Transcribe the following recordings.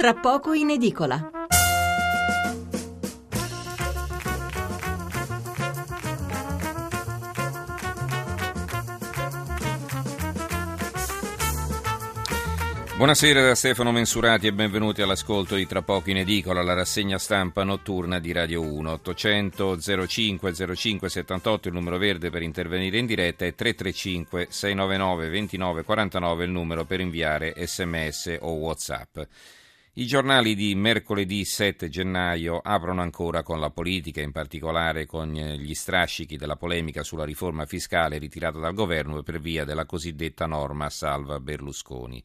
tra poco in edicola. Buonasera da Stefano Mensurati e benvenuti all'ascolto di Tra poco in edicola, la rassegna stampa notturna di Radio 1. 800 05 05 78 il numero verde per intervenire in diretta e 335 699 29 49 il numero per inviare sms o whatsapp. I giornali di mercoledì 7 gennaio aprono ancora con la politica, in particolare con gli strascichi della polemica sulla riforma fiscale ritirata dal governo per via della cosiddetta norma salva Berlusconi.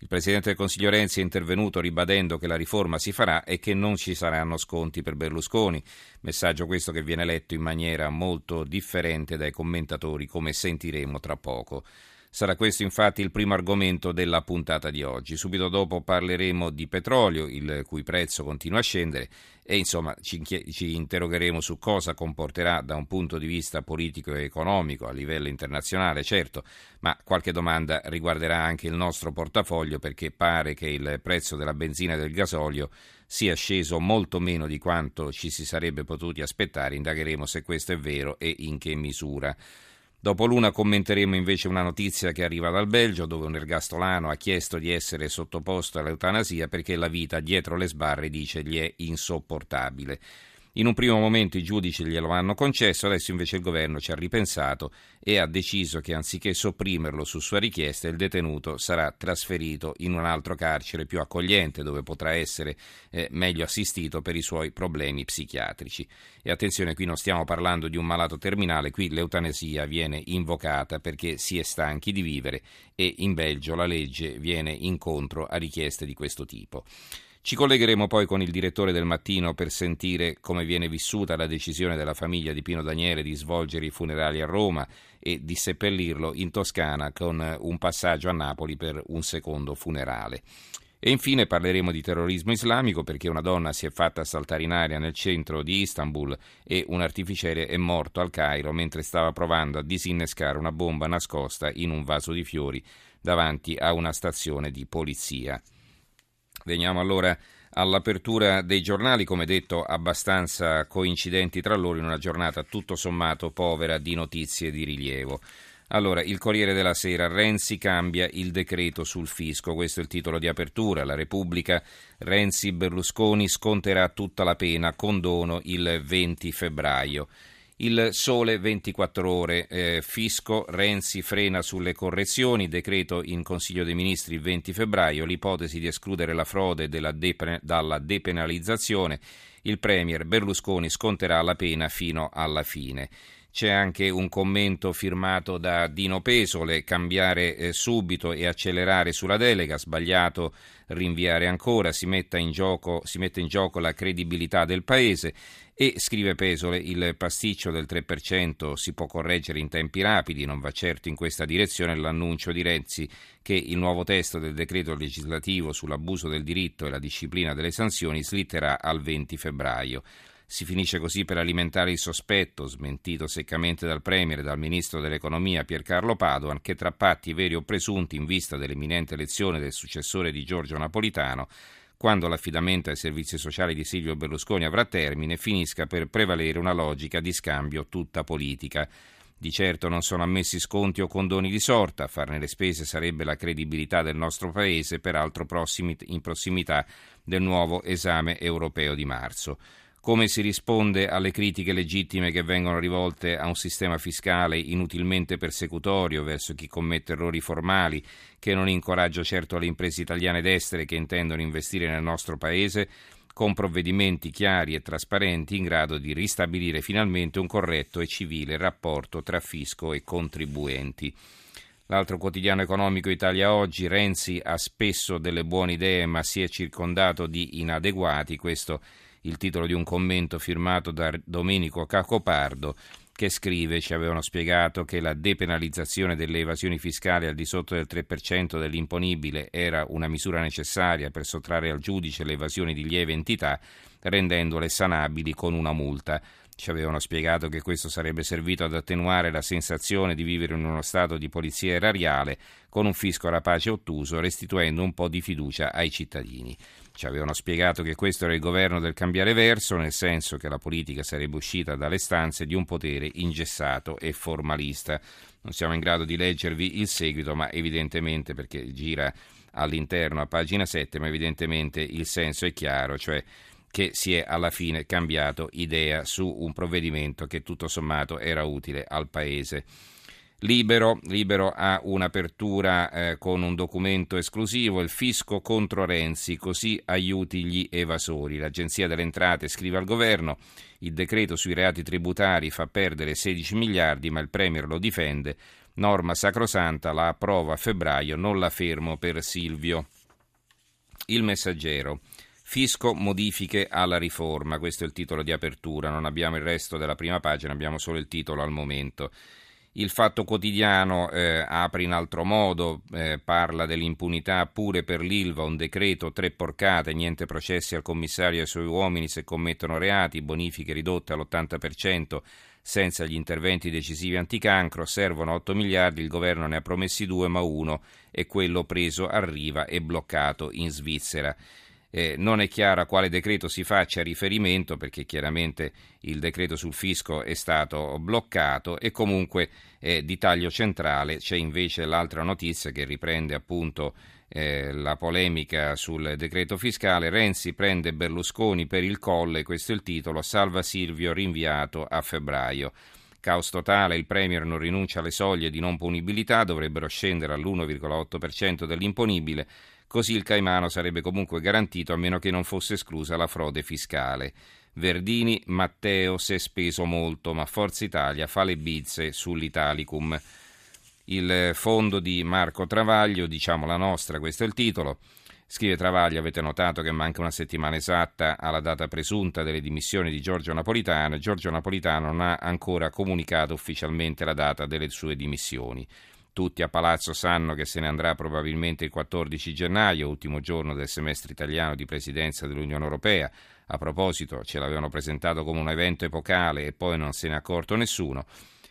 Il Presidente del Consiglio Renzi è intervenuto ribadendo che la riforma si farà e che non ci saranno sconti per Berlusconi. Messaggio questo che viene letto in maniera molto differente dai commentatori, come sentiremo tra poco. Sarà questo infatti il primo argomento della puntata di oggi. Subito dopo parleremo di petrolio, il cui prezzo continua a scendere e insomma ci, ci, interrogheremo su cosa comporterà da un punto di vista politico e economico a livello internazionale, certo, ma qualche domanda riguarderà anche il nostro portafoglio perché pare che il prezzo della benzina e del gasolio sia sceso molto meno di quanto ci si sarebbe potuti aspettare. Indagheremo se questo è vero e in che misura. Dopo l'una commenteremo invece una notizia che arriva dal Belgio, dove un ergastolano ha chiesto di essere sottoposto all'eutanasia perché la vita dietro le sbarre, dice, gli è insopportabile. In un primo momento i giudici glielo hanno concesso, adesso invece il governo ci ha ripensato e ha deciso che anziché sopprimerlo su sua richiesta, il detenuto sarà trasferito in un altro carcere più accogliente dove potrà essere eh, meglio assistito per i suoi problemi psichiatrici. E attenzione, qui non stiamo parlando di un malato terminale, qui l'eutanasia viene invocata perché si è stanchi di vivere e in Belgio la legge viene incontro a richieste di questo tipo. Ci collegheremo poi con il direttore del mattino per sentire come viene vissuta la decisione della famiglia di Pino Daniele di svolgere i funerali a Roma e di seppellirlo in Toscana con un passaggio a Napoli per un secondo funerale. E infine parleremo di terrorismo islamico perché una donna si è fatta saltare in aria nel centro di Istanbul e un artificiere è morto al Cairo mentre stava provando a disinnescare una bomba nascosta in un vaso di fiori davanti a una stazione di polizia. Veniamo allora all'apertura dei giornali, come detto abbastanza coincidenti tra loro in una giornata tutto sommato povera di notizie di rilievo. Allora, il Corriere della Sera, Renzi cambia il decreto sul fisco, questo è il titolo di apertura, la Repubblica, Renzi Berlusconi sconterà tutta la pena, condono il 20 febbraio. Il sole 24 ore, eh, fisco, Renzi frena sulle correzioni, decreto in Consiglio dei Ministri il 20 febbraio, l'ipotesi di escludere la frode depen- dalla depenalizzazione, il Premier Berlusconi sconterà la pena fino alla fine. C'è anche un commento firmato da Dino Pesole, cambiare eh, subito e accelerare sulla delega, sbagliato rinviare ancora, si, gioco, si mette in gioco la credibilità del Paese e, scrive Pesole, il pasticcio del 3% si può correggere in tempi rapidi, non va certo in questa direzione l'annuncio di Renzi che il nuovo testo del decreto legislativo sull'abuso del diritto e la disciplina delle sanzioni slitterà al 20 febbraio. Si finisce così per alimentare il sospetto, smentito seccamente dal Premier e dal Ministro dell'Economia Piercarlo Padoan, che tra patti veri o presunti in vista dell'imminente elezione del successore di Giorgio Napolitano quando l'affidamento ai servizi sociali di Silvio Berlusconi avrà termine, finisca per prevalere una logica di scambio tutta politica. Di certo non sono ammessi sconti o condoni di sorta, a farne le spese sarebbe la credibilità del nostro Paese, peraltro in prossimità del nuovo esame europeo di marzo come si risponde alle critiche legittime che vengono rivolte a un sistema fiscale inutilmente persecutorio verso chi commette errori formali, che non incoraggia certo le imprese italiane ed estere che intendono investire nel nostro Paese, con provvedimenti chiari e trasparenti in grado di ristabilire finalmente un corretto e civile rapporto tra fisco e contribuenti. L'altro quotidiano economico Italia Oggi, Renzi ha spesso delle buone idee ma si è circondato di inadeguati, questo il titolo di un commento firmato da Domenico Cacopardo che scrive, ci avevano spiegato che la depenalizzazione delle evasioni fiscali al di sotto del 3% dell'imponibile era una misura necessaria per sottrarre al giudice le evasioni di lieve entità, rendendole sanabili con una multa. Ci avevano spiegato che questo sarebbe servito ad attenuare la sensazione di vivere in uno stato di polizia erariale con un fisco rapace e ottuso, restituendo un po' di fiducia ai cittadini. Ci avevano spiegato che questo era il governo del cambiare verso, nel senso che la politica sarebbe uscita dalle stanze di un potere ingessato e formalista. Non siamo in grado di leggervi il seguito, ma evidentemente perché gira all'interno a pagina 7, ma evidentemente il senso è chiaro, cioè che si è alla fine cambiato idea su un provvedimento che tutto sommato era utile al Paese. Libero, Libero ha un'apertura eh, con un documento esclusivo, il fisco contro Renzi, così aiuti gli evasori. L'Agenzia delle Entrate scrive al governo, il decreto sui reati tributari fa perdere 16 miliardi, ma il Premier lo difende, norma sacrosanta, la approva a febbraio, non la fermo per Silvio. Il messaggero. Fisco modifiche alla riforma, questo è il titolo di apertura, non abbiamo il resto della prima pagina, abbiamo solo il titolo al momento. Il Fatto Quotidiano eh, apre in altro modo, eh, parla dell'impunità pure per l'Ilva, un decreto, tre porcate, niente processi al commissario e ai suoi uomini se commettono reati, bonifiche ridotte all'80%, senza gli interventi decisivi anticancro, servono 8 miliardi, il governo ne ha promessi due, ma uno è quello preso arriva e bloccato in Svizzera. Eh, non è chiaro a quale decreto si faccia riferimento perché chiaramente il decreto sul fisco è stato bloccato e comunque eh, di taglio centrale c'è invece l'altra notizia che riprende appunto eh, la polemica sul decreto fiscale. Renzi prende Berlusconi per il colle, questo è il titolo, salva Silvio rinviato a febbraio. Caos totale, il Premier non rinuncia alle soglie di non punibilità, dovrebbero scendere all'1,8% dell'imponibile Così il Caimano sarebbe comunque garantito a meno che non fosse esclusa la frode fiscale. Verdini, Matteo si è speso molto, ma Forza Italia fa le bizze sull'Italicum. Il fondo di Marco Travaglio, diciamo la nostra, questo è il titolo. Scrive Travaglio, avete notato che manca una settimana esatta alla data presunta delle dimissioni di Giorgio Napolitano. Giorgio Napolitano non ha ancora comunicato ufficialmente la data delle sue dimissioni. Tutti a Palazzo sanno che se ne andrà probabilmente il 14 gennaio, ultimo giorno del semestre italiano di presidenza dell'Unione Europea. A proposito, ce l'avevano presentato come un evento epocale e poi non se ne è accorto nessuno.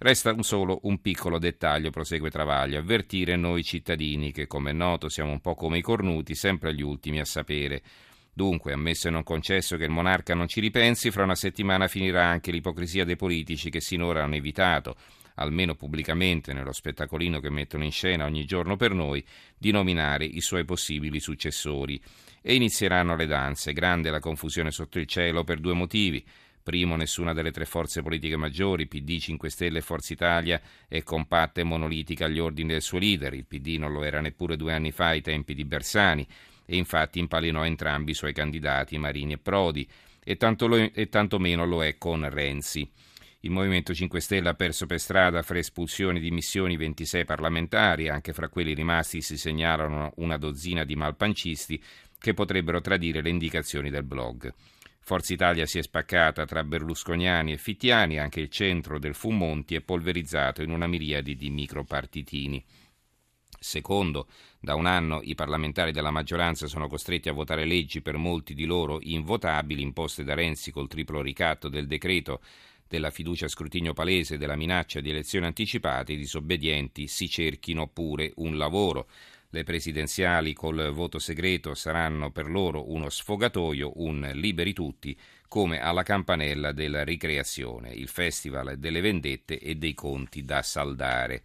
Resta un solo un piccolo dettaglio, prosegue Travaglio, avvertire noi cittadini che, come è noto, siamo un po' come i cornuti, sempre gli ultimi a sapere. Dunque, ammesso e non concesso che il monarca non ci ripensi, fra una settimana finirà anche l'ipocrisia dei politici che sinora hanno evitato almeno pubblicamente nello spettacolino che mettono in scena ogni giorno per noi, di nominare i suoi possibili successori. E inizieranno le danze, grande la confusione sotto il cielo per due motivi. Primo, nessuna delle tre forze politiche maggiori, PD, 5 Stelle e Forza Italia, è compatta e monolitica agli ordini del suo leader. Il PD non lo era neppure due anni fa ai tempi di Bersani e infatti impalinò entrambi i suoi candidati, Marini e Prodi, e tanto, lo, e tanto meno lo è con Renzi. Il Movimento 5 Stelle ha perso per strada fra espulsioni di missioni 26 parlamentari, anche fra quelli rimasti si segnalano una dozzina di malpancisti che potrebbero tradire le indicazioni del blog. Forza Italia si è spaccata tra berlusconiani e fittiani, anche il centro del Fumonti è polverizzato in una miriade di micropartitini. Secondo, da un anno i parlamentari della maggioranza sono costretti a votare leggi per molti di loro invotabili, imposte da Renzi col triplo ricatto del decreto della fiducia a scrutinio palese della minaccia di elezioni anticipate, i disobbedienti si cerchino pure un lavoro. Le presidenziali col voto segreto saranno per loro uno sfogatoio, un liberi tutti, come alla campanella della ricreazione, il festival delle vendette e dei conti da saldare.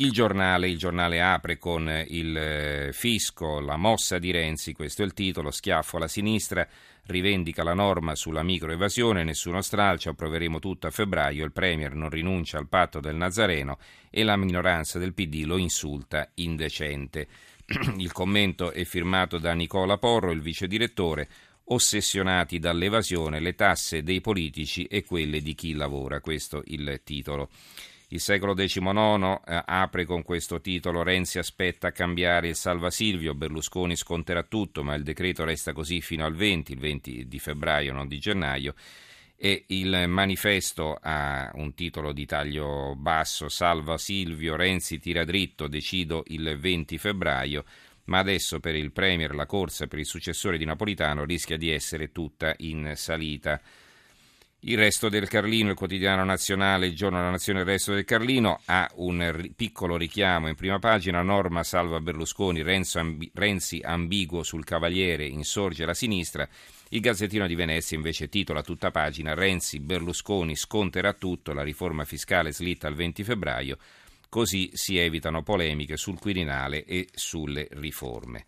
Il giornale, il giornale apre con il eh, fisco, la mossa di Renzi, questo è il titolo, schiaffo alla sinistra, rivendica la norma sulla microevasione, nessuno stralcio, approveremo tutto a febbraio, il Premier non rinuncia al patto del Nazareno e la minoranza del PD lo insulta indecente. Il commento è firmato da Nicola Porro, il vice direttore, ossessionati dall'evasione, le tasse dei politici e quelle di chi lavora, questo il titolo. Il secolo XIX eh, apre con questo titolo Renzi aspetta a cambiare il Salva Silvio, Berlusconi sconterà tutto, ma il decreto resta così fino al 20, il 20 di febbraio, non di gennaio. E il manifesto ha un titolo di taglio basso, Salva Silvio, Renzi tira dritto, decido il 20 febbraio, ma adesso per il Premier la corsa per il successore di Napolitano rischia di essere tutta in salita. Il resto del Carlino, il quotidiano nazionale, il giorno della nazione, il resto del Carlino, ha un piccolo richiamo in prima pagina, norma salva Berlusconi, Renzi ambiguo sul Cavaliere, insorge la sinistra. Il Gazzettino di Venezia invece titola tutta pagina Renzi, Berlusconi sconterà tutto, la riforma fiscale slitta al 20 febbraio, così si evitano polemiche sul Quirinale e sulle riforme.